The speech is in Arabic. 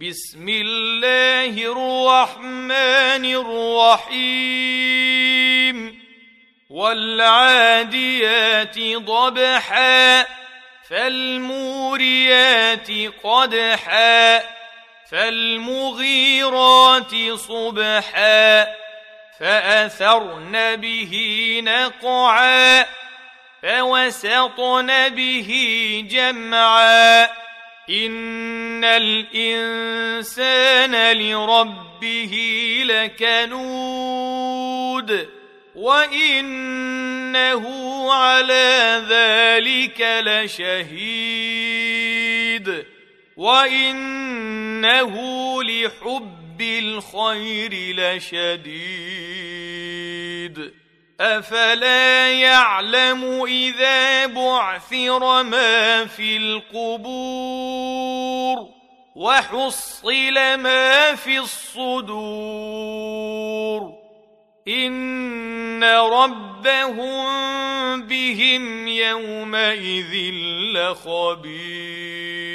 بسم الله الرحمن الرحيم. والعاديات ضبحا فالموريات قدحا فالمغيرات صبحا فأثرن به نقعا فوسطن به جمعا. ان الانسان لربه لكنود وانه على ذلك لشهيد وانه لحب الخير لشديد افلا يعلم اذا بعثر ما في القبور وحصل ما في الصدور. إن ربهم بهم يومئذ لخبير.